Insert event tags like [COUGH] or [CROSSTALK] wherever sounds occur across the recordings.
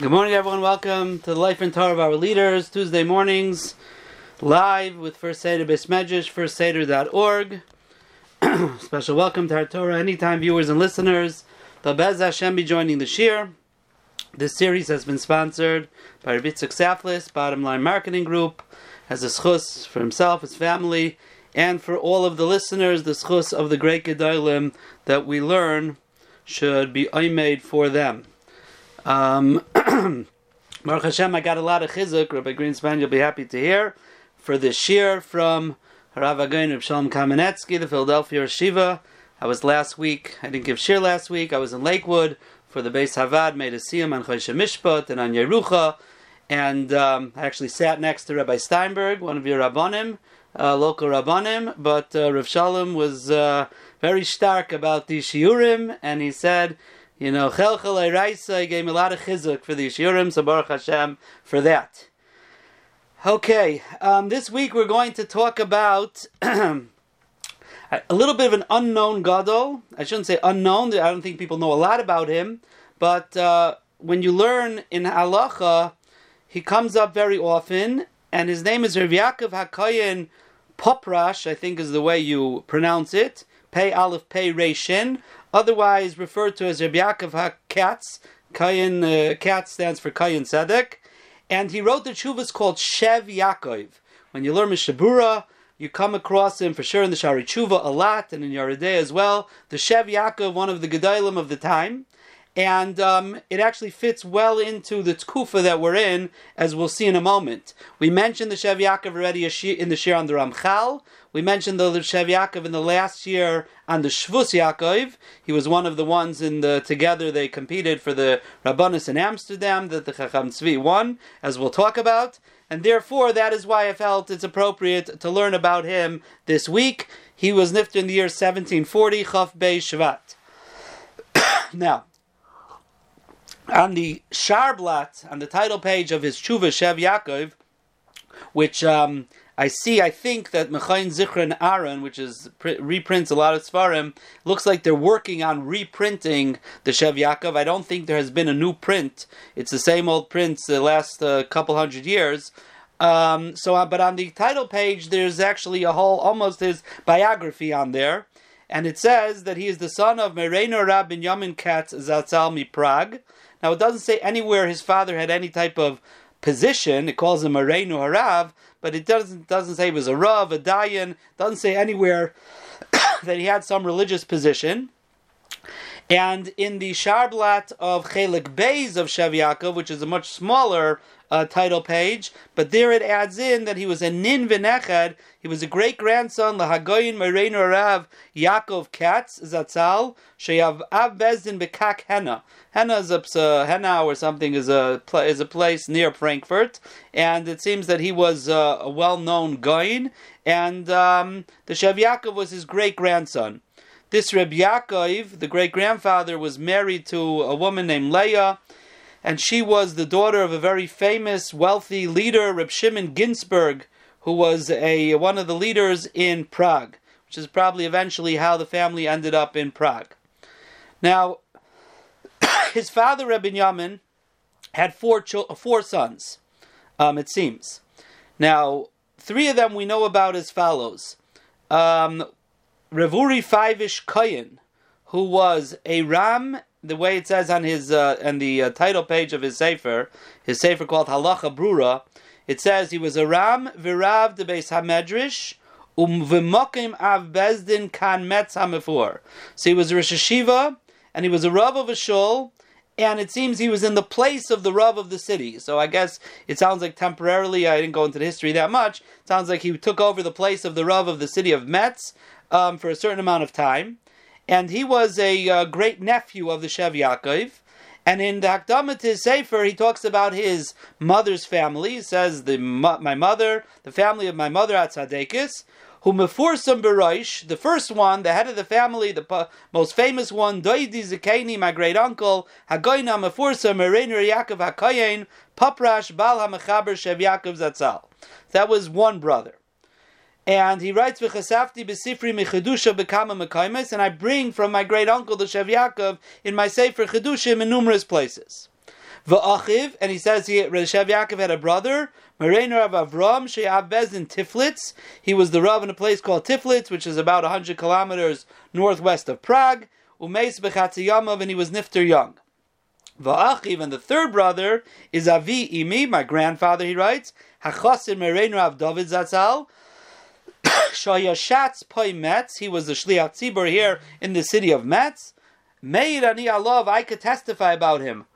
Good morning, everyone. Welcome to the Life and Torah of our leaders, Tuesday mornings, live with First Seder Bismedrash, firstseder.org. [CLEARS THROAT] Special welcome to our Torah Anytime viewers and listeners. The Bez Hashem be joining the Shir. This series has been sponsored by Rabitzik Saflis, Bottom Line Marketing Group, as a schus for himself, his family, and for all of the listeners, the schus of the great Gedolim that we learn should be made for them. Um, [CLEARS THROAT] Baruch Hashem, I got a lot of chizuk. Rabbi Greenspan, you'll be happy to hear for this shir from Rav Again of Shalom Kamenetsky, the Philadelphia Shiva. I was last week. I didn't give shir last week. I was in Lakewood for the Beis Havad, made a siyam on Choshe Mishpat and on Yerucha, and um, I actually sat next to Rabbi Steinberg, one of your rabbanim, uh, local rabbanim. But uh, Rav Shalom was uh, very stark about the shiurim, and he said you know, Chelchel Raisa gave me a lot of chizuk for the Shiurim, so Baruch Hashem for that. Okay, um, this week we're going to talk about [CLEARS THROAT] a little bit of an unknown Gadol. I shouldn't say unknown, I don't think people know a lot about him, but uh, when you learn in Halacha, he comes up very often, and his name is Rav Yaakov HaKayin Poprash, I think is the way you pronounce it. Pei Aleph Pei Reishin otherwise referred to as Rabbi Yaakov HaKatz. Kayin, uh, Katz stands for Kayin Tzedek. And he wrote the chuvas called Shev Yaakov. When you learn Mishabura, you come across him for sure in the Shari Tshuva a lot, and in Yaredeh as well. The Shev Yaakov, one of the Gedolim of the time and um, it actually fits well into the tkufa that we're in, as we'll see in a moment. We mentioned the Shev Yaakov already in the shir on the Ramchal. We mentioned the Shev Yaakov in the last year on the Shvus Yaakov. He was one of the ones in the together they competed for the Rabbanus in Amsterdam that the Chacham Tzvi won, as we'll talk about. And therefore, that is why I felt it's appropriate to learn about him this week. He was nifted in the year 1740, Chaf Bey Shvat. [COUGHS] now, on the Sharblat, on the title page of his Tshuva Shev Yaakov, which um, I see, I think that Mechayin Zichron Aaron, which is reprints a lot of Svarim, looks like they're working on reprinting the Shev Yaakov. I don't think there has been a new print. It's the same old prints the last uh, couple hundred years. Um, so, uh, but on the title page, there's actually a whole, almost his biography on there. And it says that he is the son of Mereno Rab Yamin Katz Zatzal Prague. Now, it doesn't say anywhere his father had any type of position. It calls him a Reinu Harav, but it doesn't doesn't say he was a Rav, a Dayan. Doesn't say anywhere [COUGHS] that he had some religious position. And in the Sharblat of Chelik Beis of Shev Yaakov, which is a much smaller uh, title page, but there it adds in that he was a Nin V'nechad, he was a great grandson, Lahagoyin Mereinu Rav Yaakov Katz Zatzal, Sheyav Av Bezdin Bekak Henna. Henna is a, uh, Henna or something is a is a place near Frankfurt, and it seems that he was uh, a well-known Goyin, and um, the Shev Yaakov was his great grandson. This Reb Yaakov, the great grandfather, was married to a woman named Leah, and she was the daughter of a very famous, wealthy leader, Reb Shimon Ginsburg, who was a one of the leaders in Prague, which is probably eventually how the family ended up in Prague. Now, [COUGHS] his father Reb Yamin had four four sons. Um, it seems. Now, three of them we know about as follows. Um, Revuri Fivish Koyin, who was a Ram, the way it says on his uh, on the uh, title page of his sefer, his sefer called Halacha Brura, it says he was a Ram v'Rav de Beis Hamedrash um v'mokim av bezdin kan metz hamefur. So he was a Rosh Hashiva, and he was a Rav of a shul, and it seems he was in the place of the Rav of the city. So I guess it sounds like temporarily, I didn't go into the history that much, it sounds like he took over the place of the Rav of the city of Metz, um, for a certain amount of time, and he was a uh, great nephew of the Shev Yaakov. And in the Hakdama to his Sefer, he talks about his mother's family. He says, the, my mother, the family of my mother at Tzadekis, who mefursam beroish, the first one, the head of the family, the most famous one, Doidi Zikaini, my great uncle, Hagoina mefursam Merener Yaakov Hakayin, Paprash Bal HaMechaber Shev Yaakov Zatzal. That was one brother. And he writes, "V'chasafti b'sifri mechedusha bekama mekaimes," and I bring from my great uncle the Shev Yaakov in my sefer chedushim in numerous places. Va'achiv, and he says he Reshev Yaakov had a brother, Merein Rav Avram She'abez in Tiflitz. He was the Rav in a place called Tiflitz, which is about 100 kilometers northwest of Prague. Umeis Bechatziyamav, and he was Nifter young. Va'achiv, and the third brother is Avi Imi, my grandfather, he writes, Hachosim Merein Rav David Zatzal, Shayashatz Poi Metz, he was the Shliach Tzibur here in the city of Metz. Meir Ani Alav, I could testify about him.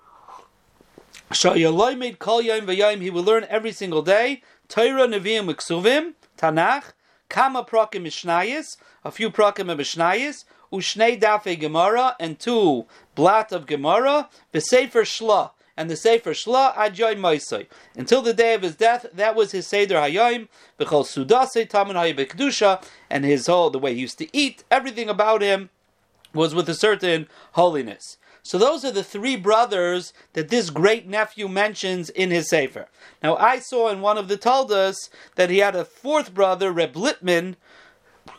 Shayaloy Kol Yom V'Yom, he will learn every single day. Torah Nevi'im Uksuvim, Tanakh, Kama Prakim Mishnayis, a few Prakim of Mishnayis, Ushnei Dafe Gemara, and two Blat of Gemara, the Sefer Shla, and the Sefer Shla Adjoy Moisei. Until the day of his death, that was his Seder Hayom, B'chol Sudase Taman Hayim and his whole, the way he used to eat, everything about him was with a certain holiness. So those are the three brothers that this great nephew mentions in his sefer. Now I saw in one of the Taldas that he had a fourth brother, Reb Litman,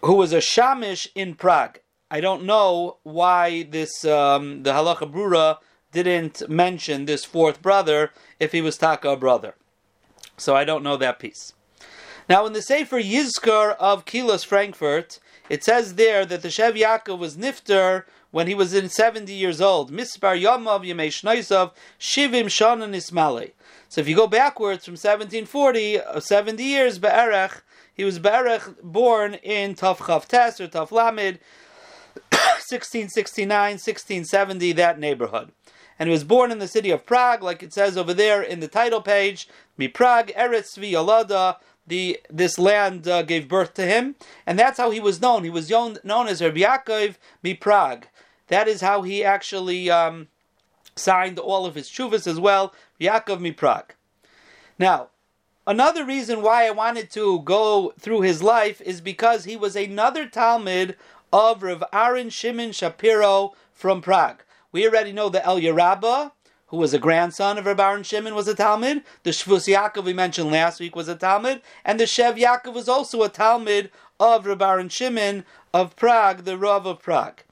who was a shamish in Prague. I don't know why this um, the halacha brura didn't mention this fourth brother if he was taka a brother. So I don't know that piece. Now in the Sefer Yizkor of Kilos Frankfurt, it says there that the Shev Yaakov was nifter when he was in 70 years old. Mispar Yamav Yemei Shnaisav Shivim Shana Nismale. So if you go backwards from 1740, uh, 70 years, Be'erech, he was Be'erech born in Tav Chav Tes or Tav Lamed, [COUGHS] 1669, 1670, that neighborhood. And he was born in the city of Prague, like it says over there in the title page, Mi Prague, Eretz Yalada, the this land uh, gave birth to him, and that's how he was known. He was known, known as Rabbi Yaakov Mi Prague. That is how he actually um, signed all of his chuvas as well, Yaakov Miprag. Now, another reason why I wanted to go through his life is because he was another Talmud of Rav Aaron Shimon Shapiro from Prague. We already know the Elya Rabbah, who was a grandson of Rav Aaron Shimon, was a Talmud. The Shvus Yaakov we mentioned last week was a Talmud, and the Shev Yaakov was also a Talmud of Rav Aaron Shimon of Prague, the Rav of Prague.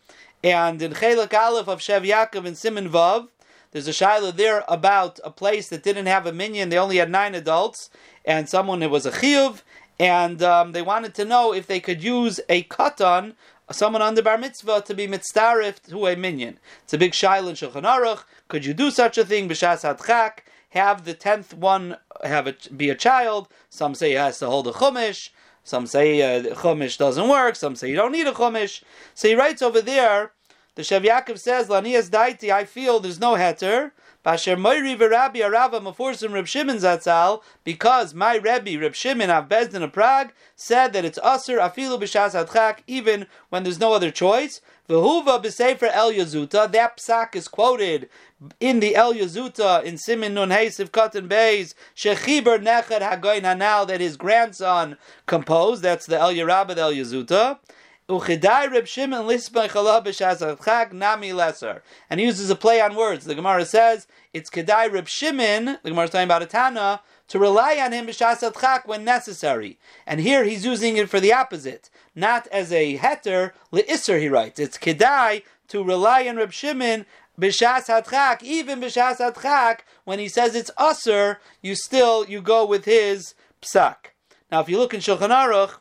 And in Chelik Aleph of Shev Yaakov and Simon Vav, there's a shaila there about a place that didn't have a minion. they only had nine adults, and someone it was a chiyuv, and um, they wanted to know if they could use a katan, someone under bar mitzvah, to be mitzdarif to a minion. It's a big shaila in Shulchan Aruch. Could you do such a thing? B'shas hadchak, have the tenth one have it be a child. Some say he has to hold a chumash. Some say uh, chumash doesn't work. Some say you don't need a chumash. So he writes over there. The Shev Yaakov says, "Lanias daiti." I feel there's no heter. Basher Moiri v'Rabbi Arava Mefursim Reb Shimon Zatzal, because my Rebbe Reb Shimon of Bezdin of Prague said that it's usher afilu b'shas adchak even when there's no other choice. V'huva b'sefer Elya Zuta. That psak is quoted in the Elya Zuta in Simin Nun Heisiv Katan Beis Shechiber Nechet Hagoyin Hanal that his grandson composed. That's the Elya Rabbah El Yazuta. Reb Shimon nami lesser. And he uses a play on words. The Gemara says it's kedai Reb Shimon. The Gemara is talking about a Tana to rely on him b'shas when necessary. And here he's using it for the opposite, not as a heter leisser. He writes it's kedai to rely on Reb Shimon b'shas hadchak, even b'shas hadchak, when he says it's usser, you still you go with his psak. Now, if you look in Shulchan Aruch,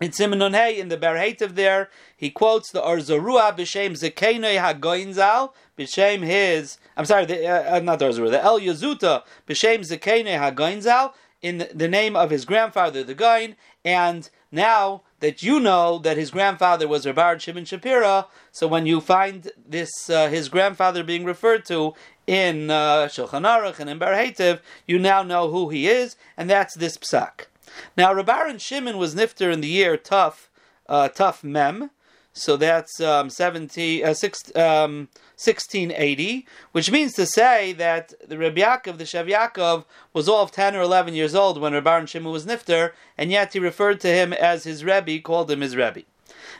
in Simon in the Be'er Heitev there, he quotes the Or Zarua b'shem Zekenei HaGoinzal, b'shem his, I'm sorry, the, uh, uh not the Or Zarua, the Elya Zuta, b'shem Zekenei HaGoinzal, in the name of his grandfather, the Goin, and now that you know that his grandfather was Rabbi Shimon Shapira, so when you find this uh, his grandfather being referred to in uh, Shulchan Aruch and in Bar you now know who he is, and that's this psak. Now, Rabbaran Shimon was nifter in the year tough, uh, tough mem, so that's um, 70, uh, six, um, 1680, which means to say that the Rabbi Yaakov, the Shev Yaakov, was all of 10 or 11 years old when Rabbaran Shimon was nifter, and yet he referred to him as his Rebbe, called him his Rebbe.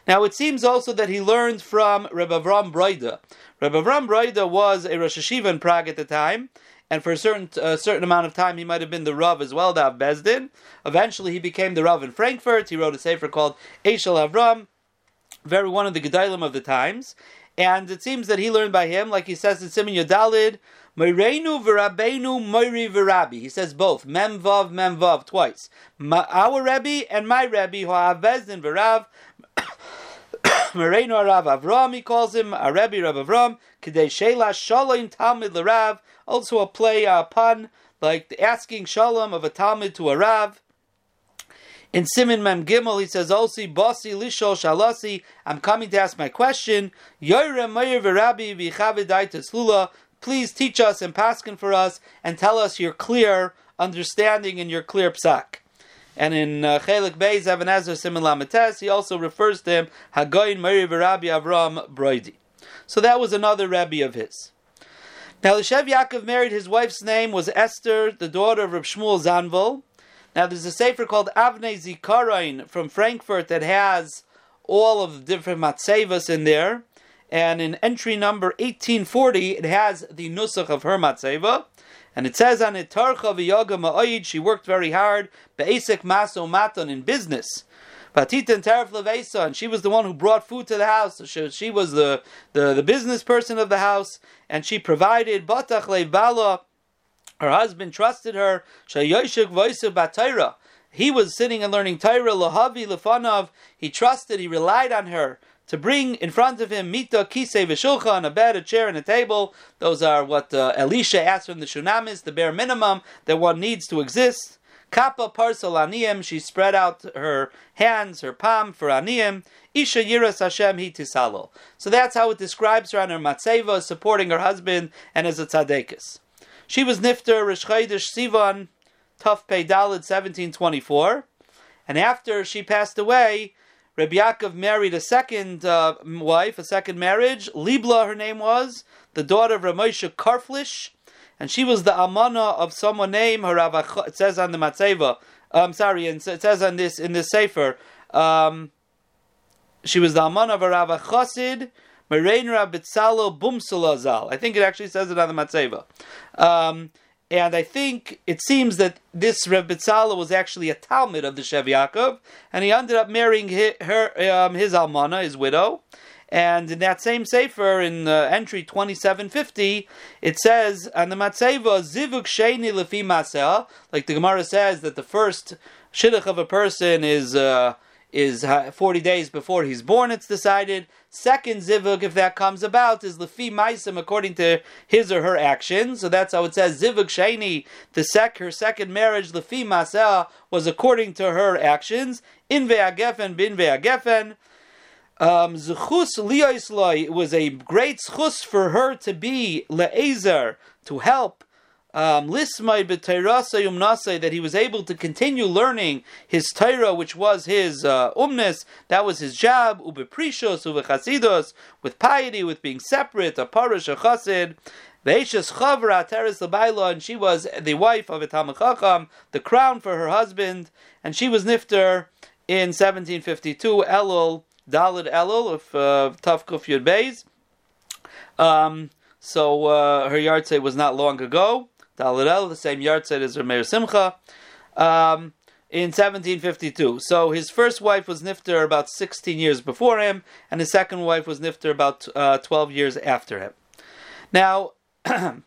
Now, it seems also that he learned from Rabbi Avram Broida. Rabbi Avram Broida was a Rosh Hashiva in Prague at the time, and for a certain certain amount of time he might have been the Rav as well, the Bezdin. Eventually he became the Rav in Frankfurt. He wrote a sefer called Eshel Avram, very one of the Gedalim of the times. And it seems that he learned by him, like he says in Simon Yodalid, Moireinu v'Rabbeinu Moiri v'Rabbi. He says both. Mem vav, mem vav, twice. Our Rebbe and my Rebbe, Ho'avezdin v'Rav. [LAUGHS] Moreinu Rav Avram, he calls him, a Rebbe Rav Avram. Kedei Sheila Shalom Talmud l'Rav. Also a play, a pun, like asking Shalom of a Talmud to a Rav. In Simon Mem Gimel, he says, "Osi Bosi Lishol Shalasi." I'm coming to ask my question. Yoire Meir v'Rabbi v'Chavidaitis Lula. Please teach us and paskin for us, and tell us your clear understanding and your clear psak. And in uh, Chelik Beis Even HaEzer Simon Lamates, he also refers to him Hagoyin Meir v'Rabbi Avram Broidi. So that was another Rebbe of his. Now, Lishev Yaakov married, his wife's name was Esther, the daughter of Reb Shmuel Zanvil. Now, there's a sefer called Avnei Zikaron from Frankfurt that has all of the different matzevas in there. And in entry number 1840, it has the nusach of her matzeva. And it says on it, Tarcha ma'oid, she worked very hard, be'esek maso maton, in business. Patitan Tarif Levesa, and she was the one who brought food to the house. She, she was the, the, the business person of the house, and she provided Batach Bala her husband trusted her. He was sitting and learning Torah. Lahavi lefanav. He trusted. He relied on her to bring in front of him mita kisei v'shulchan, a bed, a chair, and a table. Those are what uh, Elisha asked from the Shunamis, the bare minimum that one needs to exist. Kappa parsel aniyim. She spread out her hands, her palm for aniyim. Isha yiras Hashem hitisalo. So that's how it describes her on her matzeva, supporting her husband and as a tzaddikus. She was Nifter Rish Sivan Tuf Pei Dalid 1724. And after she passed away, Rabbi Yaakov married a second uh, wife, a second marriage. Libla, her name was, the daughter of Ramosha Karflish. And she was the amana of someone named Harav. It says on the Matzeva. I'm um, sorry, and it says on this in this sefer. Um, she was the amana of Harav Chosid Merein Rabitzalo Bumsulazal. I think it actually says it on the Matzeva. Um, and I think it seems that this Reb Bitzala was actually a Talmud of the Shev Yaakov, and he ended up marrying his, her, um, his almana, his widow. And in that same sefer, in uh, entry 2750, it says on the Matzeva, Zivuk Sheni Lefi Maseh, like the Gemara says that the first shidduch of a person is. Uh, is 40 days before he's born, it's decided. Second zivug, if that comes about, is lefi maisim according to his or her actions. So that's how it says zivug sheni. The sec her second marriage lefi masel was according to her actions. In ve'agefen bin ve'agefen. Um, zechus liyoisloi. Was a great zchus for her to be le'ezer to help um, lismai umnasai that he was able to continue learning his Torah, which was his uh, umnes, that was his job, ubeprishos, ubechasidos, with piety, with being separate, a parish, a chassid, Veishas Chavra Teres and she was the wife of a Chacham, the crown for her husband, and she was Nifter in 1752, Elul, Dalid Elul, of uh, Tavkuf Yud Beis. Um, so uh, her yahrzeit was not long ago. The same yard yahrzeit as Rameir Simcha, um, in 1752. So his first wife was Nifter about 16 years before him, and his second wife was Nifter about uh, 12 years after him. Now, [CLEARS THROAT]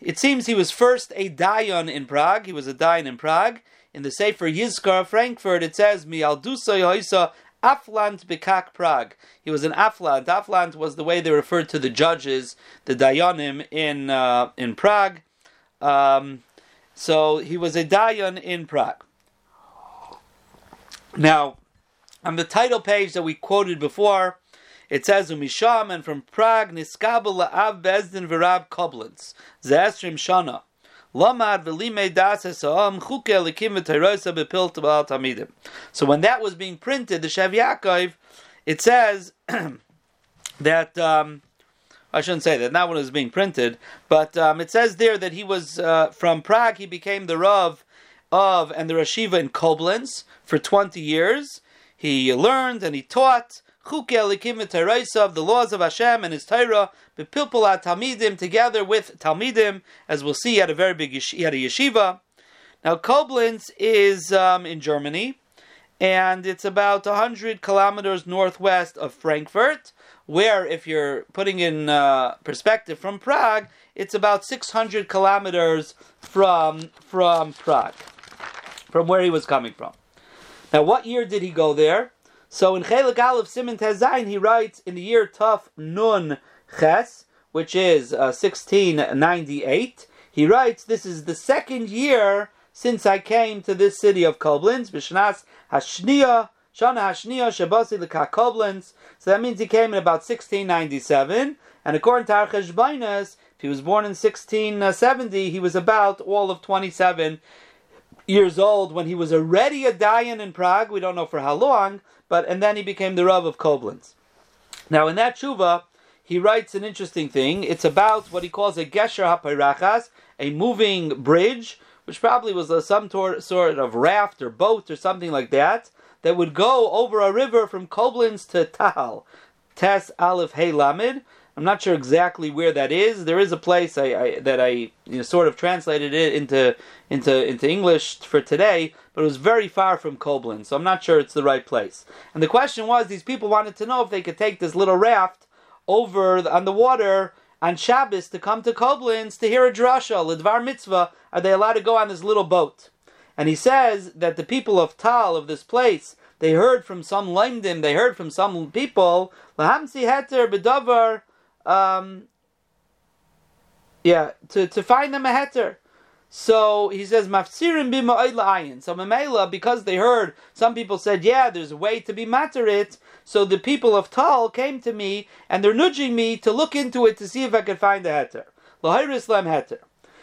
it seems he was first a Dayan in Prague. He was a Dayan in Prague. In the Sefer Yizkar of Frankfurt, it says, Mi Mialdusa Yoisa Aflant Bikak Prague. He was an Aflant. Aflant was the way they referred to the judges, the Dayanim in uh, in Prague. Um, so he was a Dayan in Prague. Now, on the title page that we quoted before, it says Umisham and from Prague Niskabel La'av Bezdin V'Rab Koblenz Zestrim Shana. So when that was being printed, the Shev Yaakov, it says [CLEARS THROAT] that um, I shouldn't say that, when it was being printed, but um, it says there that he was uh, from Prague, he became the Rav of and the Rashiva in Koblenz for 20 years. He learned and he taught the laws of Hashem and his Torah, Bepilpul Talmidim, together with Talmidim, as we'll see, he had a very big he had a yeshiva. Now, Koblenz is um, in Germany, and it's about 100 kilometers northwest of Frankfurt where if you're putting in uh, perspective from Prague, it's about 600 kilometers from from Prague, from where he was coming from. Now, what year did he go there? So in Chelik Aleph Simon Tezayin, he writes in the year Tuf Nun Ches, which is uh, 1698. He writes, "This is the second year since I came to this city of Koblenz, Bishnas Hashnia." Shana Hashnia Shabasi. So that means he came in about 1697. And according to Archesh Bainas, if he was born in 1670, he was about all of 27 years old when he was already a Dayan in Prague. We don't know for how long, but and then he became the Rav of Koblenz. Now in that tshuva, he writes an interesting thing. It's about what he calls a Gesher HaPayrachas, a moving bridge, which probably was a, some tor- sort of raft or boat or something like that, that would go over a river from Koblenz to Tal. Tes Aleph Hey Lamed. I'm not sure exactly where that is. There is a place I, I, that I you know, sort of translated it into into into English for today, but it was very far from Koblenz, so I'm not sure it's the right place. And the question was, these people wanted to know if they could take this little raft over the, on the water on Shabbos to come to Koblenz to hear a drasha, ledvar mitzvah. Are they allowed to go on this little boat? And he says that the people of Tal of this place they heard from some limdim, they heard from some people, lahamsi heter bedavar um, yeah, to, to find them a heter. So he says, Mafsirim So Mamela, because they heard, some people said, yeah, there's a way to be materit. So the people of Tal came to me and they're nudging me to look into it to see if I could find a heter. Lahir Islam heter.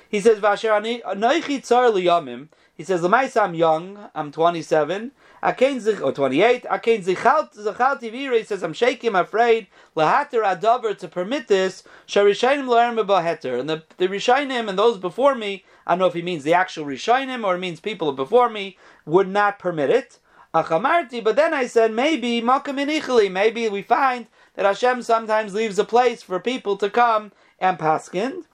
He says, Vasher tsar liyamim. He says, I'm young, I'm 27. Akein zich or twenty eight. Akein zichalt zichalti v'irei says I'm shaking, I'm afraid lahater adaver to permit this. Sharishayim lo'erim heter and the the rishayim and those before me. I don't know if he means the actual rishayim or it means people before me would not permit it. Achamarti, but then I said maybe makam Maybe we find that Hashem sometimes leaves a place for people to come and paskin.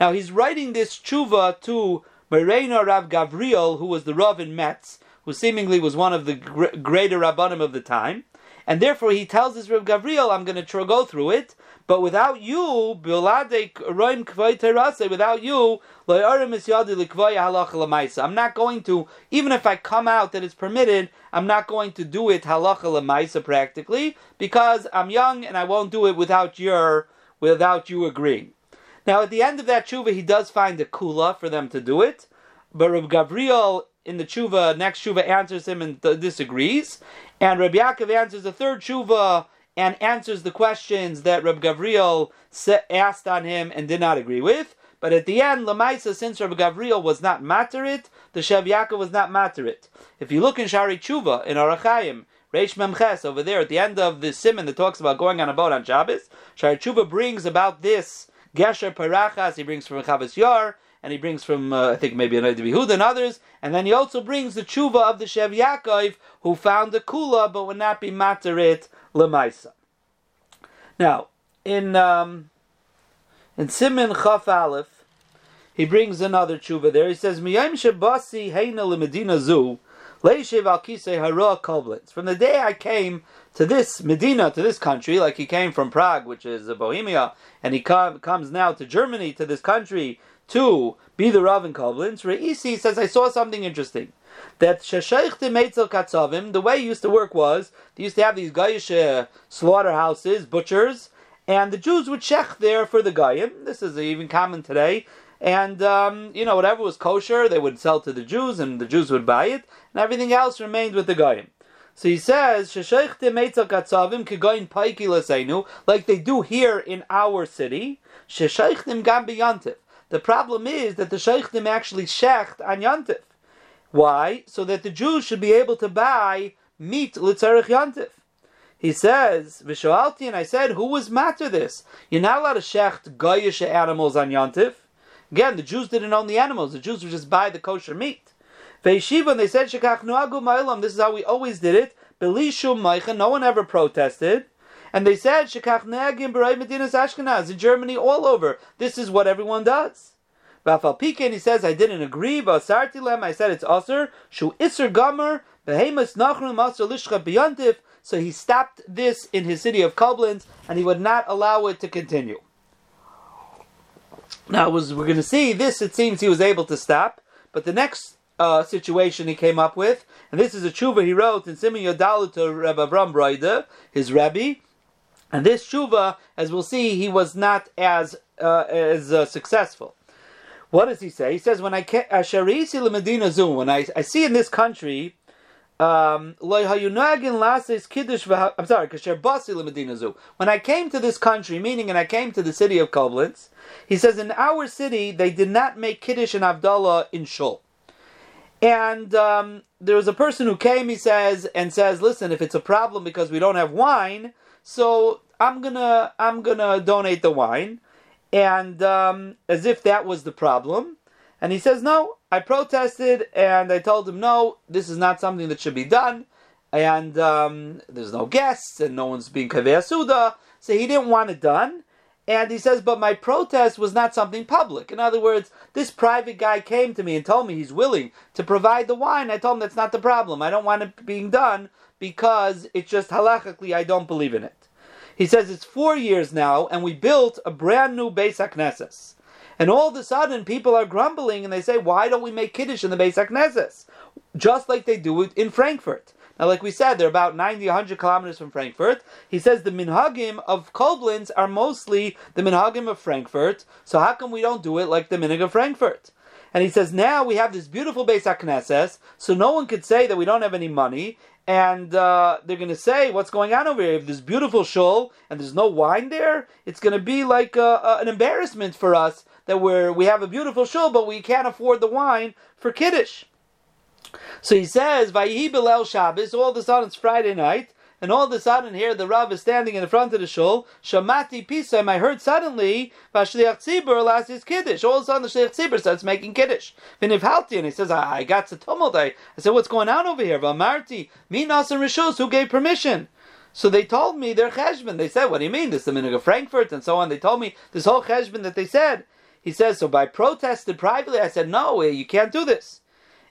Now he's writing this tshuva to Merena Rav Gavriel, who was the Rav in Metz who seemingly was one of the gr- greater rabbanim of the time, and therefore he tells this Reb Gavriel, "I'm going to go through it, but without you, without you, I'm not going to, even if I come out that it's permitted, I'm not going to do it halacha lemaisa practically because I'm young and I won't do it without your without you agreeing." Now, at the end of that tshuva, he does find a kula for them to do it, but Reb Gavriel in the tshuva, next tshuva answers him and disagrees, and Rabbi Yaakov answers the third tshuva and answers the questions that Rabbi Gavriel asked on him and did not agree with. But at the end, Lamaisa, since Rabbi Gavriel was not materit, the Shev Yaakov was not materit. If you look in Shari Tshuva, in Arachayim, Reish Memches, over there at the end of the simon that talks about going on a boat on Shabbos, Shari Tshuva brings about this Gesher Parachas, he brings from Chavas Yar, and he brings from uh, I think maybe an Yehuda and others, and then he also brings the tshuva of the Shev Yaakov who found the kula but would not be materit lemaisa. Now in um, in Simin Chaf Aleph, he brings another tshuva there. He says Miyam Shabasi Heina Lemedina Zu. From the day I came to this Medina, to this country, like he came from Prague, which is Bohemia, and he com- comes now to Germany, to this country, to be the Rav in Koblenz, Reisi says, I saw something interesting. That Shesheichte Meitzel Katzavim, the way it used to work was, they used to have these Gayish uh, slaughterhouses, butchers, and the Jews would shech there for the Gayim. This is even common today. And, um, you know, whatever was kosher, they would sell to the Jews, and the Jews would buy it, and everything else remained with the Gayim. So he says, like they do here in our city, the problem is that the Sheikhim actually shecht on Yantif. Why? So that the Jews should be able to buy meat litzarech Yantif. He says, Vishoalti, and I said, who was matter this? You're not allowed to shecht goyish animals on Yantif. Again, the Jews didn't own the animals. The Jews would just buy the kosher meat. Ve'yeshiva, and they said, this is how we always did it. No one ever protested. And they said, in Germany, all over. This is what everyone does. Vafal he says, I didn't agree, I said it's Biyantif, so he stopped this in his city of Koblenz, and he would not allow it to continue. Now, was we're going to see this. It seems he was able to stop, but the next uh, situation he came up with, and this is a tshuva he wrote in Simon Yodalu to Rabbi Avram Broide, his rabbi. And this tshuva, as we'll see, he was not as uh, as uh, successful. What does he say? He says, "When I uh, Medina Zoom, when I, I see in this country." Um, I'm sorry, When I came to this country, meaning, and I came to the city of Koblenz, he says, in our city, they did not make Kiddush and Avdallah in Shul. And um, there was a person who came, he says, and says, listen, if it's a problem because we don't have wine, so I'm gonna I'm gonna donate the wine, and um, as if that was the problem. And he says, no, I protested and I told him, no, this is not something that should be done. And um, there's no guests and no one's being kaveh suda. So he didn't want it done. And he says, but my protest was not something public. In other words, this private guy came to me and told me he's willing to provide the wine. I told him that's not the problem. I don't want it being done because it's just halachically I don't believe in it. He says it's four years now, and we built a brand new Beis HaKnesses. And all of a sudden, people are grumbling and they say, why don't we make Kiddush in the Beis HaKnesses? Just like they do it in Frankfurt. Now, like we said, they're about 90, 100 kilometers from Frankfurt. He says the minhagim of Koblenz are mostly the minhagim of Frankfurt. So how come we don't do it like the minhag of Frankfurt? And he says now we have this beautiful Beis HaKnesses, so no one could say that we don't have any money and uh, they're going to say, "What's going on over here? If there's beautiful shul and there's no wine there, it's going to be like a, uh, a, uh, an embarrassment for us that we're we have a beautiful shul, but we can't afford the wine for kiddush." So he says, "Vayihi Bilal Shabbos." All of a sudden, it's Friday night, and all of a sudden here the Rav is standing in the front of the shul. Shamati Pisam, I heard suddenly Vashliach Tzibur last his kiddush. All of a sudden the Shliach Tzibur starts making kiddush. Vinivhalti, and he says, I, I got to tumult. I, I said, what's going on over here? Vamarti, Minas and Rishus, who gave permission? So they told me their cheshbon. They said, "What do you mean? This is the minhag of Frankfurt and so on." They told me this whole cheshbon that they said. He says, "So by protested privately, I said, no, you can't do this."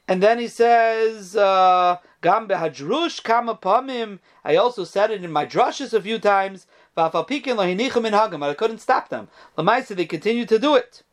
And then he says, uh, Gam behadrush kama pamim. I also said it in my drushes a few times. But I couldn't stop them. Lamaisa, they continue to do it.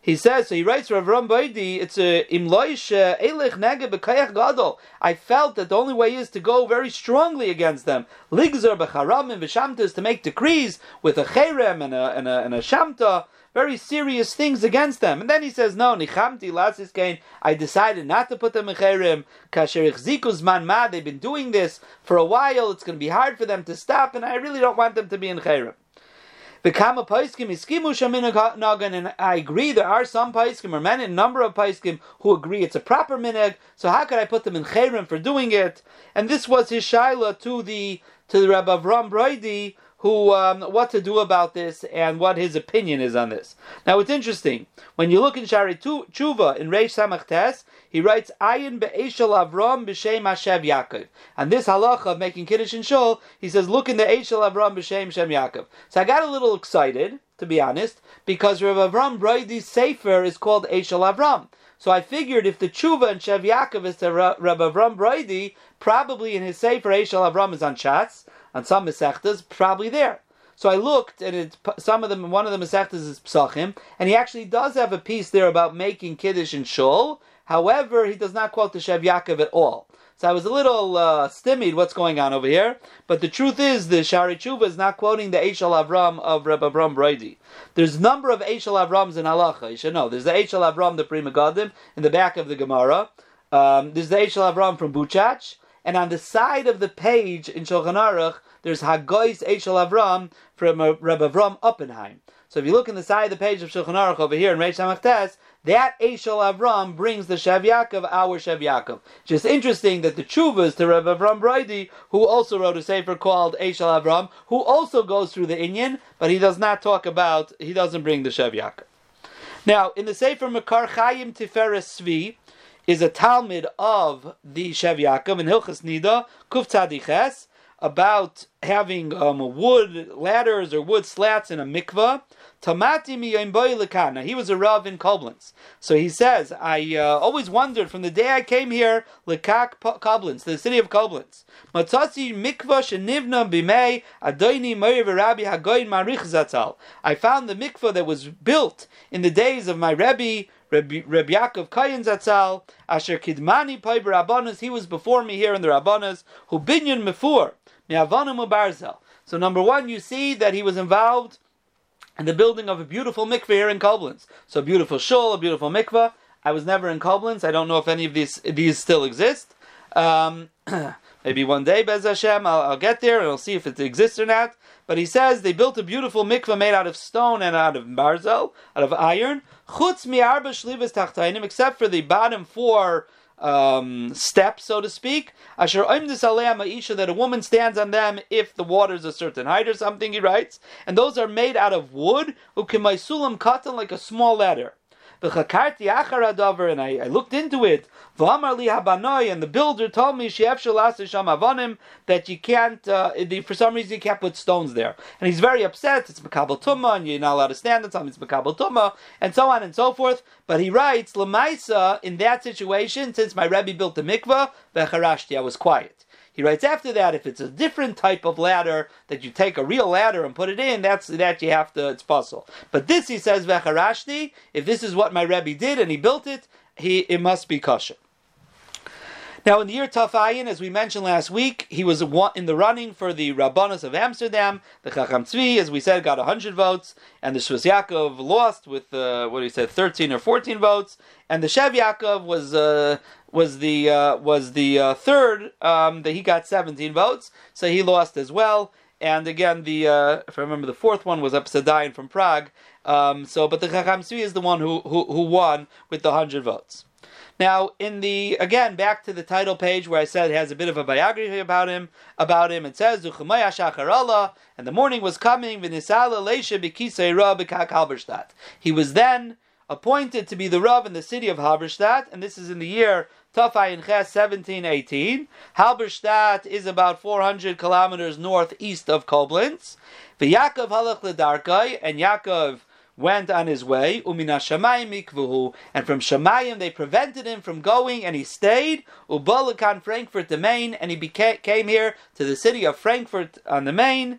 He says, so he writes Rav Ram Baidi, it's a imloish elich nege bekayach gadol. I felt that the only way is to go very strongly against them. Ligzer becharamim v'shamtas to make decrees with a cherem and a, and a, and a shamta very serious things against them. And then he says, no, nichamti lasis kain, I decided not to put them in cherim, kasher man ma, they've been doing this for a while, it's going to be hard for them to stop, and I really don't want them to be in cherim. The kama paiskim iskimu and I agree there are some paiskim or many number of paiskim who agree it's a proper minhag. So how could I put them in chayrim for doing it? And this was his shaila to the to the Rabbi Avram Broidi, who um, what to do about this and what his opinion is on this. Now it's interesting when you look in Shari Tshuva in Reish Samach Tes, he writes Ayin be'eshel Avram b'shem Hashem Yaakov. And this halacha of making kiddush and shul, he says, look in the Eshel Avram b'shem Shem Yaakov. So I got a little excited, to be honest, because Rav Avram Brody's sefer is called Eshel Avram. So I figured if the tshuva and Shev Yaakov is to Rabbi Avram Brody, probably in his sefer Eshel Avram is on Shatz, on some Masechtas, probably there. So I looked, and it, some of them, one of the Masechtas is Psachim, and he actually does have a piece there about making Kiddush and Shul. However, he does not quote the Shev Yaakov at all. So I was a little uh, stymied what's going on over here. But the truth is, the Shari Tshuva is not quoting the Eshel Avram of Reb Avram Broidi. There's a number of Eshel Avrams in Halacha. You should know. There's the Eshel Avram, the Pri Megadim, in the back of the Gemara. Um, there's the Eshel Avram from Buchach. And on the side of the page in Shulchan Aruch, there's Hagois Eshel Avram from Rebbe Avram Oppenheim. So if you look in the side of the page of Shulchan Aruch over here in Reish Hamachtes, that Eshel Avram brings the Shev Yaakov, our Shev Yaakov. Just interesting that the Chuvas to Rebbe Avram Broidi, who also wrote a sefer called Eshel Avram, who also goes through the Inyan, but he does not talk about, he doesn't bring the Shev Yaakov. Now, in the Sefer Makar Chaim Tiferes Svi, is a Talmud of the Shev Yaakov in Hilchas Nida, Kuf Tzadiches, about having um, wood ladders or wood slats in a mikvah Tomati mi He was a rav in Koblenz. So he says, I uh, always wondered from the day I came here, lekak Koblenz, the city of Koblenz. Matasi mikvah shenivna bimei adoini meir v'Rabbi hagoyin marich zatzal. I found the mikvah that was built in the days of my Rebbe, Rabbi Yaakov Kayin Zatzal, Asher Kidmani Pai Rabbanas, he was before me here in the Rabbanas, who binyan mefur, mi'avanim u'barzel. So number one, you see that he was involved in the building of a beautiful mikveh here in Koblenz. So beautiful shul, a beautiful mikveh. I was never in Koblenz. I don't know if any of these these still exist. Um, [CLEARS THROAT] maybe one day, Bez Hashem, I'll, I'll, get there and I'll see if it exists or not. But he says they built a beautiful mikveh made out of stone and out of barzel, out of iron. Chutz mi'arba shlivas tachtainim, except for the bottom four um, so to speak. Asher Isha that a woman stands on them if the water is a certain height or something. He writes, and those are made out of wood. Ukimaisulam cotton like a small ladder. And I, I looked into it. And the builder told me that you can't, uh, for some reason, you can't put stones there. And he's very upset. It's Makabal Tumma, and you're not allowed to stand on something. It's Makabal and so on and so forth. But he writes, Lamaisa, in that situation, since my Rebbe built the mikvah, I was quiet. He writes after that, if it's a different type of ladder that you take a real ladder and put it in, that's that you have to. It's puzzle. But this he says vecharashti. If this is what my rebbe did and he built it, he it must be kosher. Now, in the year Tafayin, as we mentioned last week, he was in the running for the Rabbanus of Amsterdam. The Chacham Tzvi, as we said, got 100 votes, and the Shvus Yaakov lost with, uh, what he said, 13 or 14 votes, and the Shev Yaakov was uh, was the uh, was the uh, third um, that he got 17 votes, so he lost as well. And again, the uh, if I remember, the fourth one was Upsadayan from Prague. Um, so, but the Chacham Tzvi is the one who, who who won with the hundred votes. Now, in the again back to the title page where I said it has a bit of a biography about him. About him, it says and the morning was coming. He was then appointed to be the Rav in the city of Halberstadt, and this is in the year Tafayin Ches 1718. Halberstadt is about 400 kilometers northeast of Koblenz. The Yaakov halach ledarkai, and Yaakov went on his way, umina shamayim mikvuhu, and from Shamayim they prevented him from going, and he stayed, ubalakan Frankfurt the Main, and he became, came here to the city of Frankfurt on the Main,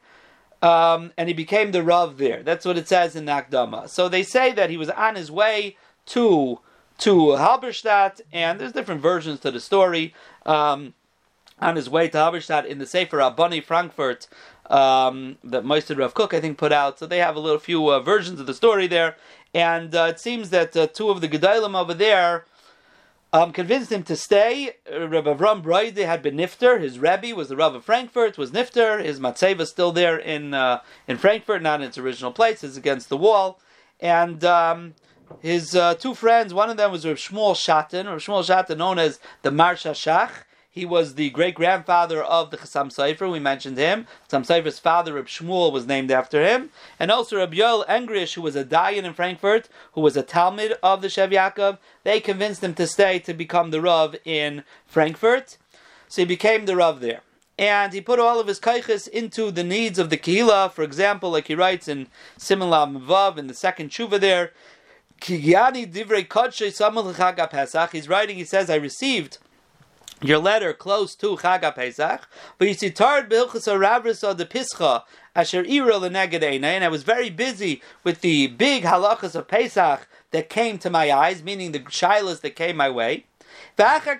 um, and he became the Rav there. That's what it says in Nakdama. So they say that he was on his way to to Halberstadt, and there's different versions to the story. Um, on his way to Halberstadt in the Sefer Abani Frankfurt, um, that Meister Rav Kook, I think, put out. So they have a little few uh, versions of the story there. And uh, it seems that uh, two of the Gedalim over there um, convinced him to stay. Rav Avram Broide had been Nifter. His Rebbe was the Rav of Frankfurt, was Nifter. His Matzeva still there in uh, in Frankfurt, not in its original place. It's against the wall. And um, his uh, two friends, one of them was Rav Shmuel Shatin, Rav Shmuel Shatin, known as the Marsha Shach. He was the great grandfather of the Chassam Sofer. We mentioned him. Chassam Sofer's father, Reb Shmuel, was named after him, and also Reb Yoel Engrish, who was a Dayan in Frankfurt, who was a Talmud of the Shev Yaakov. They convinced him to stay to become the Rav in Frankfurt, so he became the Rav there. And he put all of his kaiches into the needs of the Kehillah. For example, like he writes in Simon Vav in the second tshuva there, He's writing, he says, I received your letter close to Chag Pesach, but you see Tard Bilchus Ravris of the Pischa Asher Ira Leneged and I was very busy with the big halachas of Pesach that came to my eyes, meaning the shilas that came my way. And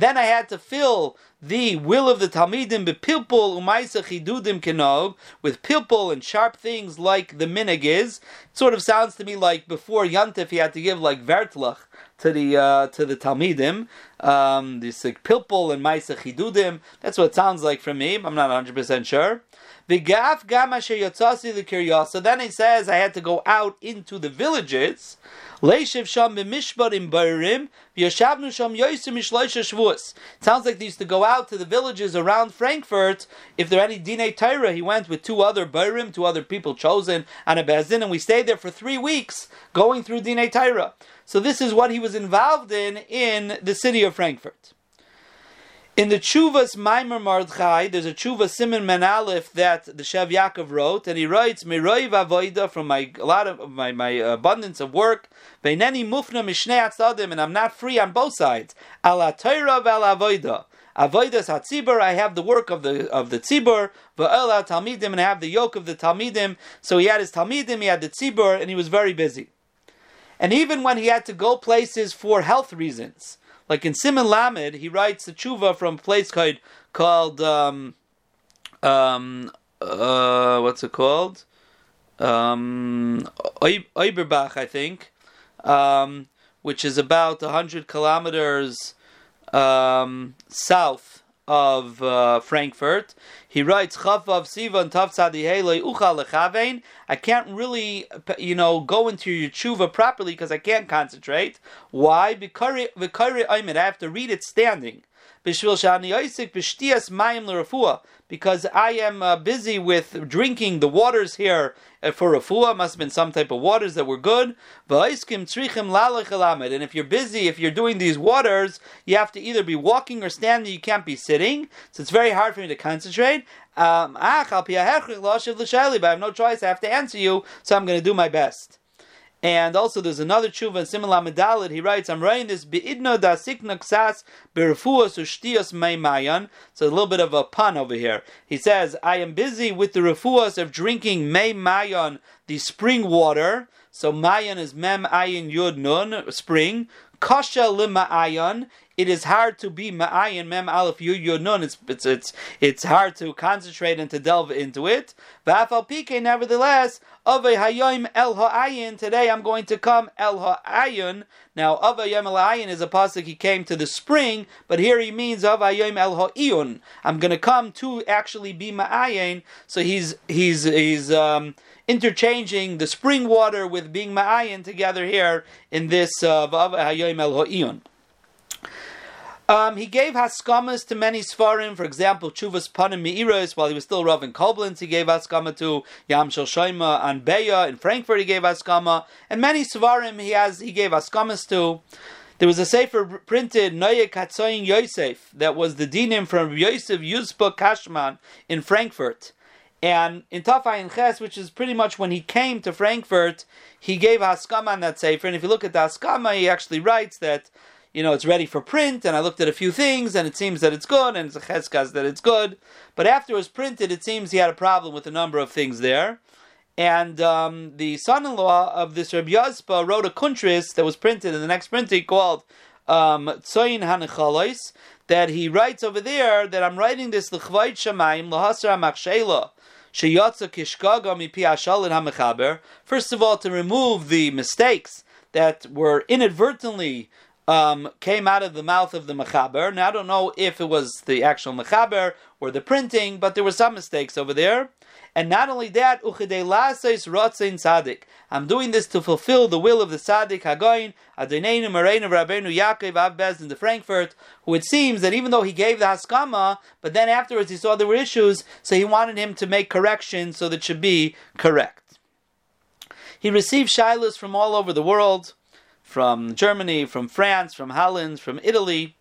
then I had to fill the will of the Talmidim bepilpul umaisa chidudim kenog with pilpul and sharp things like the minig is. It sort of sounds to me like before Yantif he had to give like vertlach to the uh, to the Talmidim. Um, this like pilpul and maisa chidudim. That's what it sounds like from me. I'm not 100 percent sure. The gaf gama the So then he says I had to go out into the villages. Leishiv sham b'mishbarim barim v'yashavnu sham yosim mishloisha shvuas. Sounds like they used to go out to the villages around Frankfurt. If there are any dinei Torah, he went with two other barim, two other people chosen and a bezin, and we stayed there for three weeks going through dinei Torah. So this is what he was involved in in the city of Frankfurt. In the Chuvas Maimer Mardchai, there's a Chuva Simon Menalef that the Shev Yaakov wrote, and he writes, Miroiv Avoida, from my, a lot of my, my uh, abundance of work, Veineni Mufna Mishnei Atzadim, and I'm not free on both sides. Ala Torah vel Avoida. Avoidas Hatzibur, I have the work of the of the Tzibur, Va'ela Talmidim, and I have the yoke of the Talmidim. So he had his Talmidim, he had the Tzibur, and he was very busy. And even when he had to go places for health reasons, like in Simon Lamed, he writes the tshuva from a place called called um, um, uh, what's it called? Um, Oiberbach, I think, um, which is about hundred kilometers um, south of uh, Frankfurt. He writes Chavav Sivan Tav Ucha Lechavein. I can't really, you know, go into your tshuva properly because I can't concentrate. Why? Because I have to read it standing because I am uh, busy with drinking the waters here uh, for refuah. Must have been some type of waters that were good. And if you're busy, if you're doing these waters, you have to either be walking or standing. You can't be sitting, so it's very hard for me to concentrate. Um, but I have no choice. I have to answer you, so I'm going to do my best. And also, there's another tshuva in similar medalit. He writes, "I'm writing this beidno da sikna ksas berefuas ushtias mayan." So a little bit of a pun over here. He says, "I am busy with the refuas of drinking may mayan, the spring water." So mayan is mem ayin yud nun, spring. Kasha lima it is hard to be ma'ayin mem aleph yu yu nun. It's, it's it's it's hard to concentrate and to delve into it. V'afal pike, nevertheless, ave hayoim el ha'ayin. Today I'm going to come el ha'ayin. Now ave hayom el ha'ayin is a pasuk. He came to the spring, but here he means ave hayom el ha'iyun. I'm going to come to actually be ma'ayin. So he's he's he's um, interchanging the spring water with being ma'ayin together here in this uh, hayom el ha'iyun. Um, he gave haskamas to many svarim. For example, Chuvas Panim Meiros, while he was still Rav in Koblenz, he gave haskama to Yam Shel Shoima and Beya. In Frankfurt, he gave haskama. And many svarim he has he gave haskamas to. There was a sefer printed, Noye Katsoyin Yosef, that was the dinim from Yosef Yuzpa Kashman in Frankfurt. And in Tafayin Ches, which is pretty much when he came to Frankfurt, he gave Haskama on that sefer. And if you look at the Haskama, he actually writes that you know, it's ready for print, and I looked at a few things, and it seems that it's good, and it's a that it's good. But after it was printed, it seems he had a problem with a number of things there. And um, the son-in-law of this Rabbi Yuzpa wrote a kuntris that was printed in the next printing called um, Tzoyin Hanechalois, that he writes over there that I'm writing this l'chvayt shamayim l'hasra machshela sheyatza kishkaga mipi hamechaber. First of all, to remove the mistakes that were inadvertently um, came out of the mouth of the Mechaber. Now, I don't know if it was the actual Mechaber or the printing, but there were some mistakes over there. And not only that, Sadik. I'm doing this to fulfill the will of the Tzaddik Hagoin, Adoneinu Moreinu Rabbeinu Yaakov Abbez in the Frankfurt, who it seems that even though he gave the Haskama, but then afterwards he saw there were issues, so he wanted him to make corrections so that should be correct. He received shilas from all over the world from Germany, from France, from Holland, from Italy,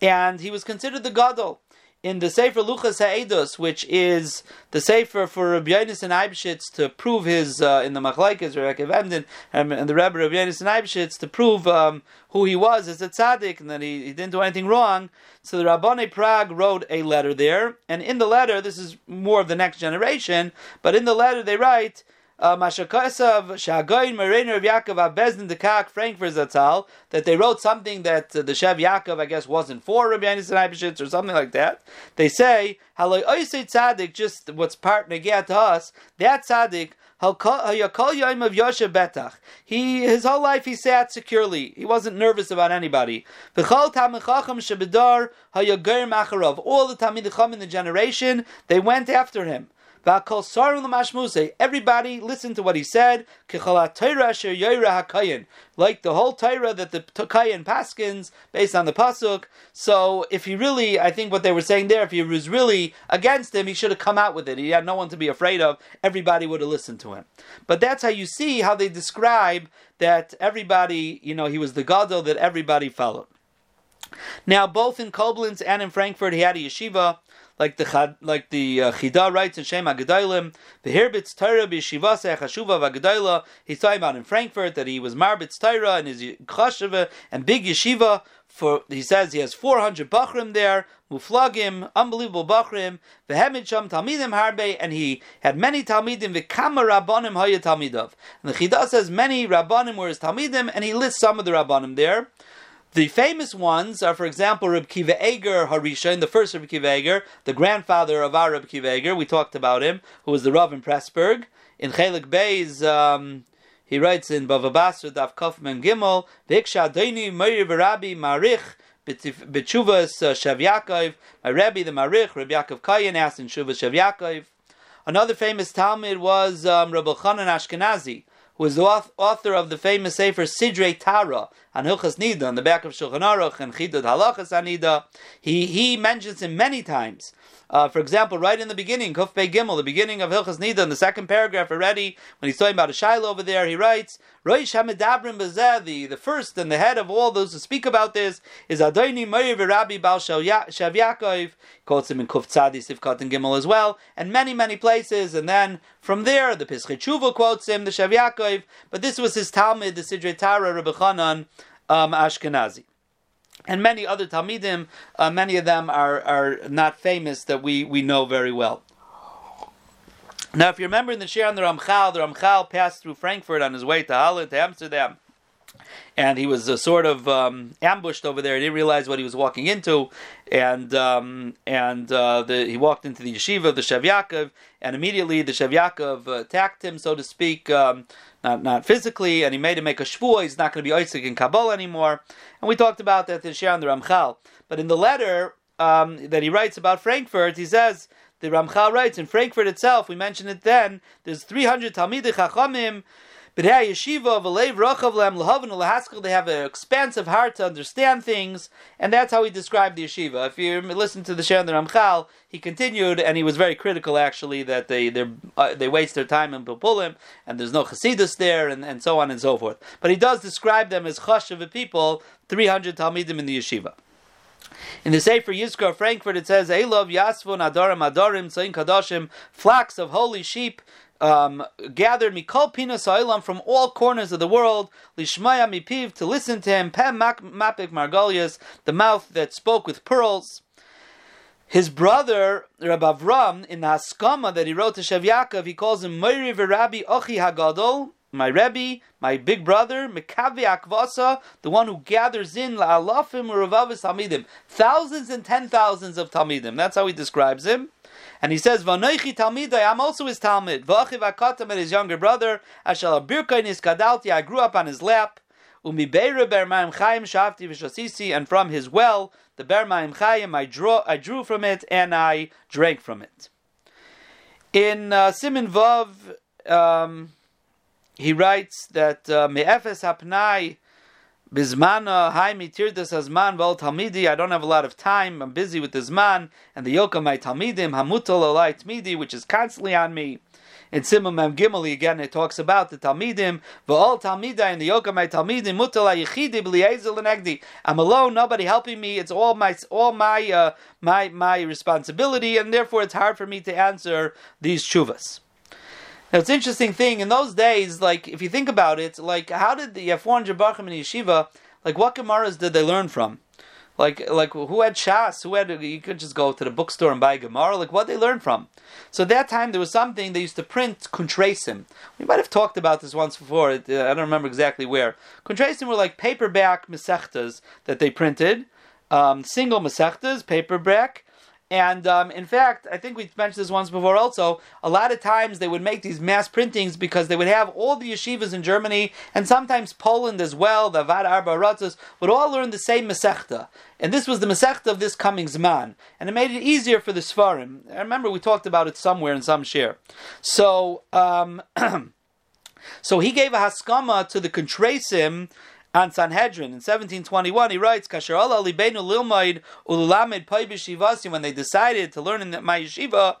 and he was considered the Gadol. In the Sefer Luchas Ha'edus, which is the Sefer for Rabbi Yonason Eibshitz to prove his, uh, in the Machlaikes, Rebbe Emden, um, and the Rebbe Rabbi Yonason Eibshitz to prove um, who he was as a tzaddik and that he, he didn't do anything wrong. So the Rabboni Prague wrote a letter there, and in the letter, this is more of the next generation, but in the letter they write, Mashakasav Shagoin Mariner of Yaakov Abezdin the Kak Frankfurt Zatzal that they wrote something that uh, the Shev Yaakov I guess wasn't for Rabbi Yonason or something like that. They say Haloi Oisei Tzaddik just what's part negat to us that Tzaddik he his whole life he sat securely. He wasn't nervous about anybody. All the Talmid in the generation they went after him. Everybody listened to what he said. Like the whole Torah that the Kayan Paskins based on the pasuk. So if he really, I think what they were saying there, if he was really against him, he should have come out with it. He had no one to be afraid of. Everybody would have listened to him. But that's how you see how they describe that everybody, you know, he was the gadol that everybody followed. Now, both in Koblenz and in Frankfurt, he had a yeshiva like the like the uh, Chida writes in Shem Hagedolim, the Hirbitz Torah b'Yeshivase Chashuva v'Gedola. He's talking about in Frankfurt that he was Marbitz Torah and his Chashuva and big yeshiva. For he says he has 400 bachrim there, muflagim, unbelievable bachrim. V'hemid sham talmidim harbe, and he had many talmidim. V'kama rabbanim haya talmidov. And the Chida says many rabbanim were his talmidim, and he lists some of the rabbanim there. The famous ones are, for example, Reb Kiva Eger Harisha, the first Reb Kiva Eger, the grandfather of our Reb Kiva Eger. We talked about him, who was the Rav in Pressburg. In Chelik Beis, um, he writes in Bava Basra, Daf Kofman Gimel, Viksha Doini Meir V'Rabi Marich, B'tshuvas uh, Shav Yaakov, my Rebbe, the Marich, Reb Yaakov Kayan, asked in Shuvas Shav Yaakov. Another famous Talmud was um, Rabbi Chanan Ashkenazi, who is the author of the famous Sefer Sidrei Tahara on Hilchas Nida on the back of Shulchan Aruch and Chidud Halachas Anida. He he mentions him many times. Uh, for example, right in the beginning, Kuf Pei Gimel, the beginning of Hilchas Nida, in the second paragraph already, when he's talking about a Shiloh over there, he writes, Roish Hamidabrim the, the first and the head of all those who speak about this is Adoni Meir Rabbi Bal Shav Yaakov, quotes him in Kuf Tzadi Sivkat and Gimel as well, and many, many places, and then from there, the Pischei quotes him, the Shav Yaakov, but this was his Talmud, the Sidrei Tahara, Rabbi Chanan, um, Ashkenazi and many other Talmidim, uh, many of them are, are not famous that we, we know very well. Now, if you remember in the share on the Ramchal, the Ramchal passed through Frankfurt on his way to Holland, to Amsterdam, and he was uh, sort of um, ambushed over there. He didn't realize what he was walking into, and um, and uh, the, he walked into the yeshiva of the Shev Yaakov, and immediately the Shev Yaakov attacked him, so to speak. Um, not not physically, and he made him make a shvuah. He's not going to be oisik in Kabbalah anymore. And we talked about that in Shir the Ramchal. But in the letter um, that he writes about Frankfurt, he says the Ramchal writes in Frankfurt itself. We mentioned it then. There's 300 Talmidei Chachamim but hey, yeshiva v'leiv rochav lem lahavin lahaskel. They have an expansive heart to understand things, and that's how he described the yeshiva. If you listen to the the Ramchal, he continued, and he was very critical actually that they uh, they waste their time in Pilpulim, and there's no chassidus there, and, and so on and so forth. But he does describe them as chashav people, 300 talmidim in the yeshiva. In the Sefer Yizkar Frankfurt, it says, Elov Yasvun Adarim Adarim Tzayin Kadoshim, flocks of holy sheep um, gathered mikol pinas ha'olam from all corners of the world, lishmaya mipiv, to listen to him, pem mapik margolias, the mouth that spoke with pearls. His brother, Rabbi Avram, in the Haskama that he wrote to Shev Yaakov, he calls him Meiri Rabbi Ochi Hagadol, my Rebbe, my big brother, Mekavi Akvasa, the one who gathers in La'alafim Uravavis Talmidim, thousands and ten thousands of Talmidim. That's how he describes him. And he says, Vanoichi Talmidai, I'm also his Talmud. V'achiv Akatam, his younger brother, Ashal Abirkain Kadalti, I grew up on his lap. Umibeira Bermaim Chaim Shavti V'Shasisi, and from his well, the Bermaim Chaim, I drew, I drew from it and I drank from it. In uh, Simin Vav, um, he writes that uh, Me'efes Hapnai Bizmana, hi mitirdas azman vol talmidi. I don't have a lot of time. I'm busy with the zman and the yoke of my talmidim hamutal alai tmidi, which is constantly on me. In Simon Mem Gimel again, it talks about the talmidim. V'ol talmida and the yoke of my talmidim mutal ayichidi b'liezel and I'm alone, nobody helping me. It's all my all my uh, my my responsibility, and therefore it's hard for me to answer these shuvas. Now it's an interesting thing in those days. Like if you think about it, like how did the 400 bachim in yeshiva? Like what gemaras did they learn from? Like like who had shas? Who had you could just go to the bookstore and buy gemara? Like what they learned from? So at that time there was something they used to print kuntrasim. We might have talked about this once before. I don't remember exactly where. Kuntrasim were like paperback mesechtas that they printed, um, single mesechtas, paperback and um, in fact, I think we've mentioned this once before also, a lot of times they would make these mass printings because they would have all the yeshivas in Germany and sometimes Poland as well, the Avad Arba Ratzos, would all learn the same Masechta. And this was the Masechta of this coming Zman. And it made it easier for the Sfarim. I remember we talked about it somewhere in some share. So, um, [CLEARS THROAT] so he gave a Haskama to the Contrasim on Sanhedrin in 1721, he writes, Kasher libenu lilmaid ululamed pai when they decided to learn in my yeshiva,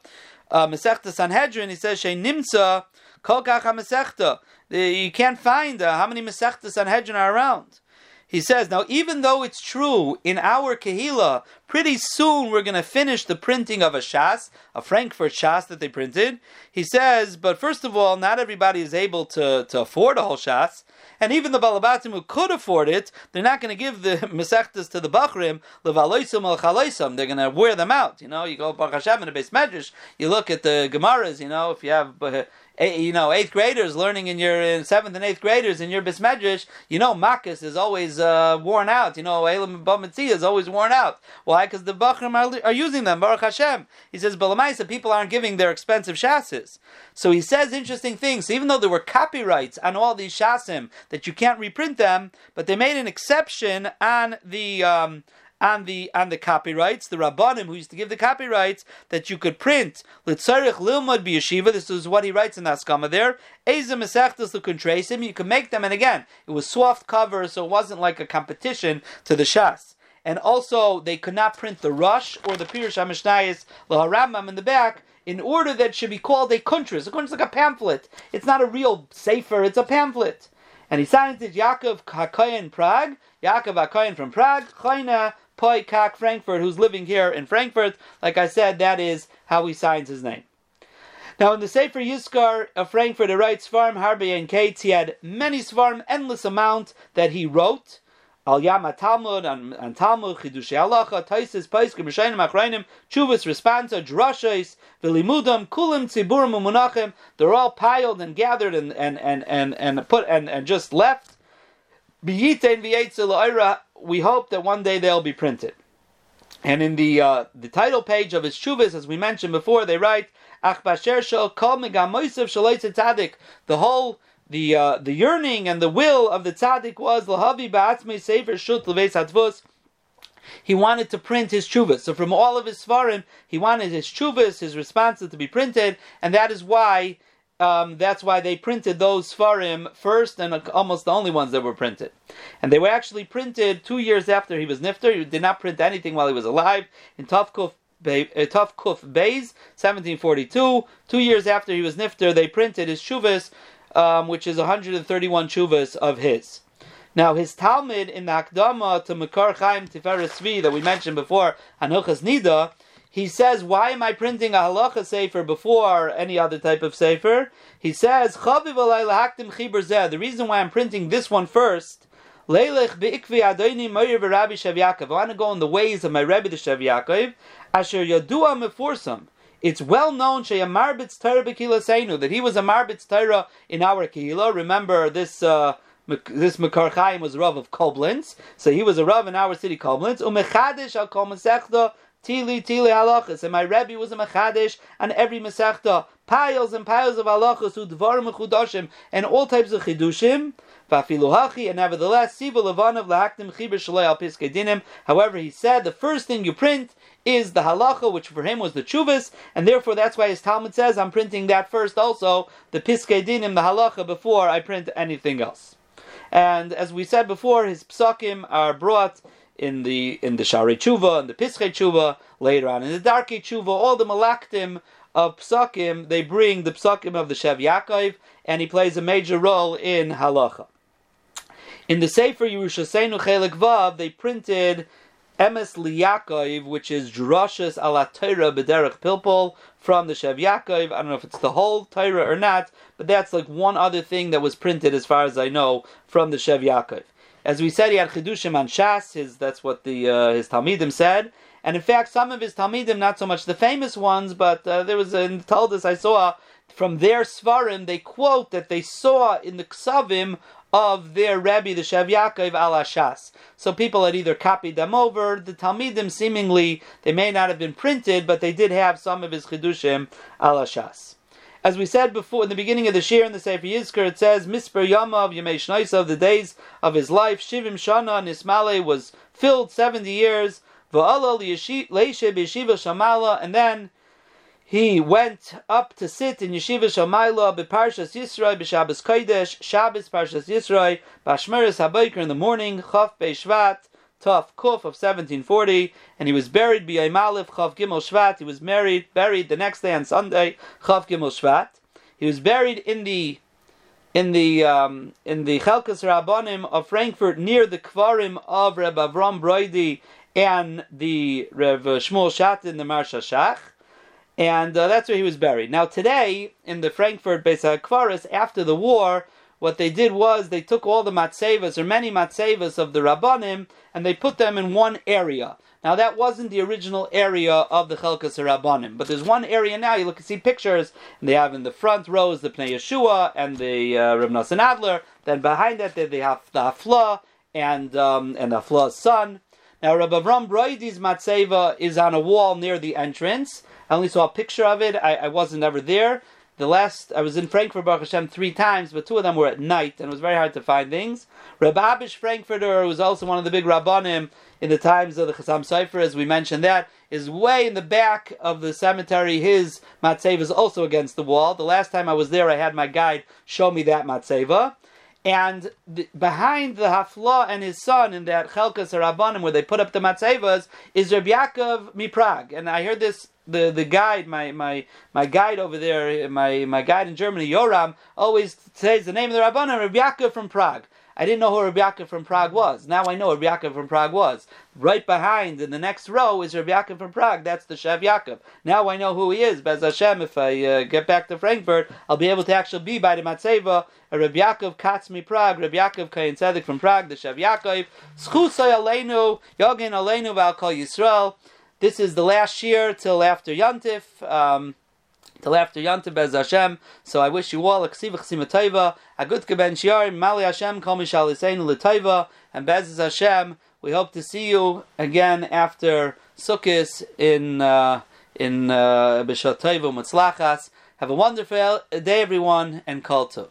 uh, Sanhedrin, he says, Shei nimtza kol kacha. You can't find uh, how many Masechta Sanhedrin are around. he says, now even though it's true in our Kehila, pretty soon we're going to finish the printing of a Shas, a Frankfurt Shas that they printed. He says, but first of all, not everybody is able to, to afford a whole Shas. And even the Balabatim who could afford it, they're not going to give the [LAUGHS] Masechtas to the Bachrim, Levaloisum al Chaloisum. They're going to wear them out. You know, you go Baruch Hashem in a base medrash, you look at the Gemaras, you know, if you have uh, you know, eighth graders learning in your in seventh and eighth graders in your bismedrash, you know, Makis is always uh, worn out. You know, Elam Bamitzi is always worn out. Why? Because the Bachrim are, are, using them. Baruch Hashem. He says, Balamaisa, people aren't giving their expensive chassis. So he says interesting things. So even though there were copyrights on all these shasim that you can't reprint them, but they made an exception on the. Um, on the on the copyrights, the rabbanim who used to give the copyrights that you could print litzarich lilmud biyeshiva. This is what he writes in Askama there. Eza mesechtas l'kuntrasim. You can make them, and again, it was soft cover, so it wasn't like a competition to the shas. And also, they could not print the rush or the pirush hamishnayis laharambam in the back in order that should be called a kuntras. A kuntras is like a pamphlet. It's not a real sefer; it's a pamphlet. And he signed it Yaakov Hakoyen Prague, Yaakov Hakoyen from Prague, Chayna Poikak Frankfurt, who's living here in Frankfurt. Like I said, that is how he signs his name. Now, in the Sefer Yiskar of Frankfurt, it writes Svarm Harbe and Kates. He had many Svarm, endless amount that he wrote. Al Yama Talmud, and, and Talmud, Chidushi Halacha, Taisis, Paiskim, Rishayim, Achrayim, Chuvas, Responsa, Drashais, Vilimudam, Kulim, Tziburim, Munachim. They're all piled and gathered and, and, and, and, and put and, and just left. Biyitein v'yetzel we hope that one day they'll be printed. And in the uh, the title page of his shuvas, as we mentioned before, they write Ach basher shel kol tzaddik. The whole the uh, the yearning and the will of the tzaddik was lahavi ba'atzmei sefer shut leveis hatvus. He wanted to print his chuvas. So from all of his svarim, he wanted his chuvas, his responses to be printed, and that is why um, that's why they printed those Sfarim first and almost the only ones that were printed. And they were actually printed two years after he was Nifter. He did not print anything while he was alive. In Tavkuf Tuf Kuf Beis, 1742. Two years after he was Nifter, they printed his Shuvas, um, which is 131 Shuvas of his. Now, his Talmud in the Akdama to Makar Chaim Tiferes Tzvi that we mentioned before, Hanuchas Nida, he says, why am I printing a halacha sefer before any other type of sefer? He says, the reason why I'm printing this one first, I want to go in the ways of my Rebbe the Shev Yaakov, asher yadua meforsam. It's well known that he was a marbitz Torah in our kehila. Remember this. Uh, this Makar Chaim was a Rav of Koblenz, so he was a Rav in our city Koblenz. Umechadish al Kol Masechta Tili Tili halachas, and my Rebbe was a mechadish on every mesachta, piles and piles of halachas, udvar mechudashim, and all types of chidushim. Vafiluhachi, and nevertheless, siva levanav lahaktim chiber shalei al dinim. However, he said the first thing you print is the halacha, which for him was the chuvas, and therefore that's why his Talmud says I'm printing that first also, the piskei dinim, the halacha, before I print anything else. And as we said before, his psakim are brought in the in the Sha'arei Tshuva and the Pischei Tshuva, later on in the Darkei Tshuva, all the Malaktim of Psakim, they bring the Psakim of the Shev Yaakov, and he plays a major role in Halacha. In the Sefer Yerushaseinu Chelik Vav, they printed Emes Liyakov, which is Drashas ala Torah B'derech Pilpul from the Shev Yaakov. I don't know if it's the whole Torah or not, but that's like one other thing that was printed, as far as I know, from the Shev Yaakov. As we said, he had chidushim on Shas. His that's what the uh, his talmidim said. And in fact, some of his talmidim, not so much the famous ones, but uh, there was in Taldas I saw from their svarim, they quote that they saw in the ksavim of their Rebbe, the Shev Yaakov al Shas. So people had either copied them over. The Talmidim seemingly they may not have been printed, but they did have some of his chidushim al Shas. As we said before in the beginning of the Shir in the Sefer Yizkar, it says, Misper Yamav Yemei of the days of his life, Shivim Shana Nismale was filled 70 years, Va'ala Leishe Yeshiva Shamala, and then he went up to sit in Yeshiva Shamayla Beparshas Yisroi B'Shabbos Kodesh, Shabbos Parshas Yisroi, Bashmeres Habayker in the morning, Chaf Be'Shvat, Tov Kuf of 1740, and he was buried by Malif Chav Gimel Shvat. He was married, buried the next day on Sunday, Chav Gimel Shvat. He was buried in the in the um, in the Chelkas Rabbanim of Frankfurt near the Kvarim of Reb Avram Broidi and the Rev Shmuel Shatin, the Marsha Shach, and uh, that's where he was buried. Now today in the Frankfurt Beis Kvaris after the war, what they did was they took all the matzevas or many matzevas of the Rabbanim and they put them in one area. Now that wasn't the original area of the Chelkas Rabbanim, but there's one area now. You look and see pictures, and they have in the front rows the Pnei Yeshua and the uh, Reb Nosson Adler. Then behind that they have the Hafla and um, and the Hafla's son. Now Rabbi Avram Broidi's matzeva is on a wall near the entrance. I only saw a picture of it. I, I wasn't ever there. The last I was in Frankfurt Baruch Hashem three times, but two of them were at night, and it was very hard to find things. Rabbi Abish Frankfurter, who was also one of the big rabbanim in the times of the Chassam Sofer, as we mentioned that, is way in the back of the cemetery. His matzeva is also against the wall. The last time I was there, I had my guide show me that matzeva. And the, behind the Hafla and his son in that Chelkas Rabbanim, where they put up the matzevas, is Reb Yaakov Miprag. And I heard this the, the guide, my, my, my guide over there, my, my guide in Germany, Yoram, always says the name of the Rabbanim, Rabbi Yaakov from Prague. I didn't know who Rabbi Yaakov from Prague was. Now I know Rabbi Yaakov from Prague was. Right behind, in the next row, is Rabbi Yaakov from Prague. That's the Shev Yaakov. Now I know who he is. Bez Hashem, if I uh, get back to Frankfurt, I'll be able to actually be by the Matseva, Rabbi Yaakov Katzmi Prague, Rabbi Yaakov Kayin Tzedek from Prague, the Shev Yaakov. Schusay Aleinu, Yogin Aleinu Val Kol Yisrael. This is the last year till after Yantif. Um, till after Yantif Bez Hashem. So I wish you all a ksiv ksimatayva, a good keben shiar, mali Hashem, kol mishal l'tayva, and Bez Hashem. We hope to see you again after Sukkot in uh, in uh, B'Shat Have a wonderful day, everyone, and Kol Tov.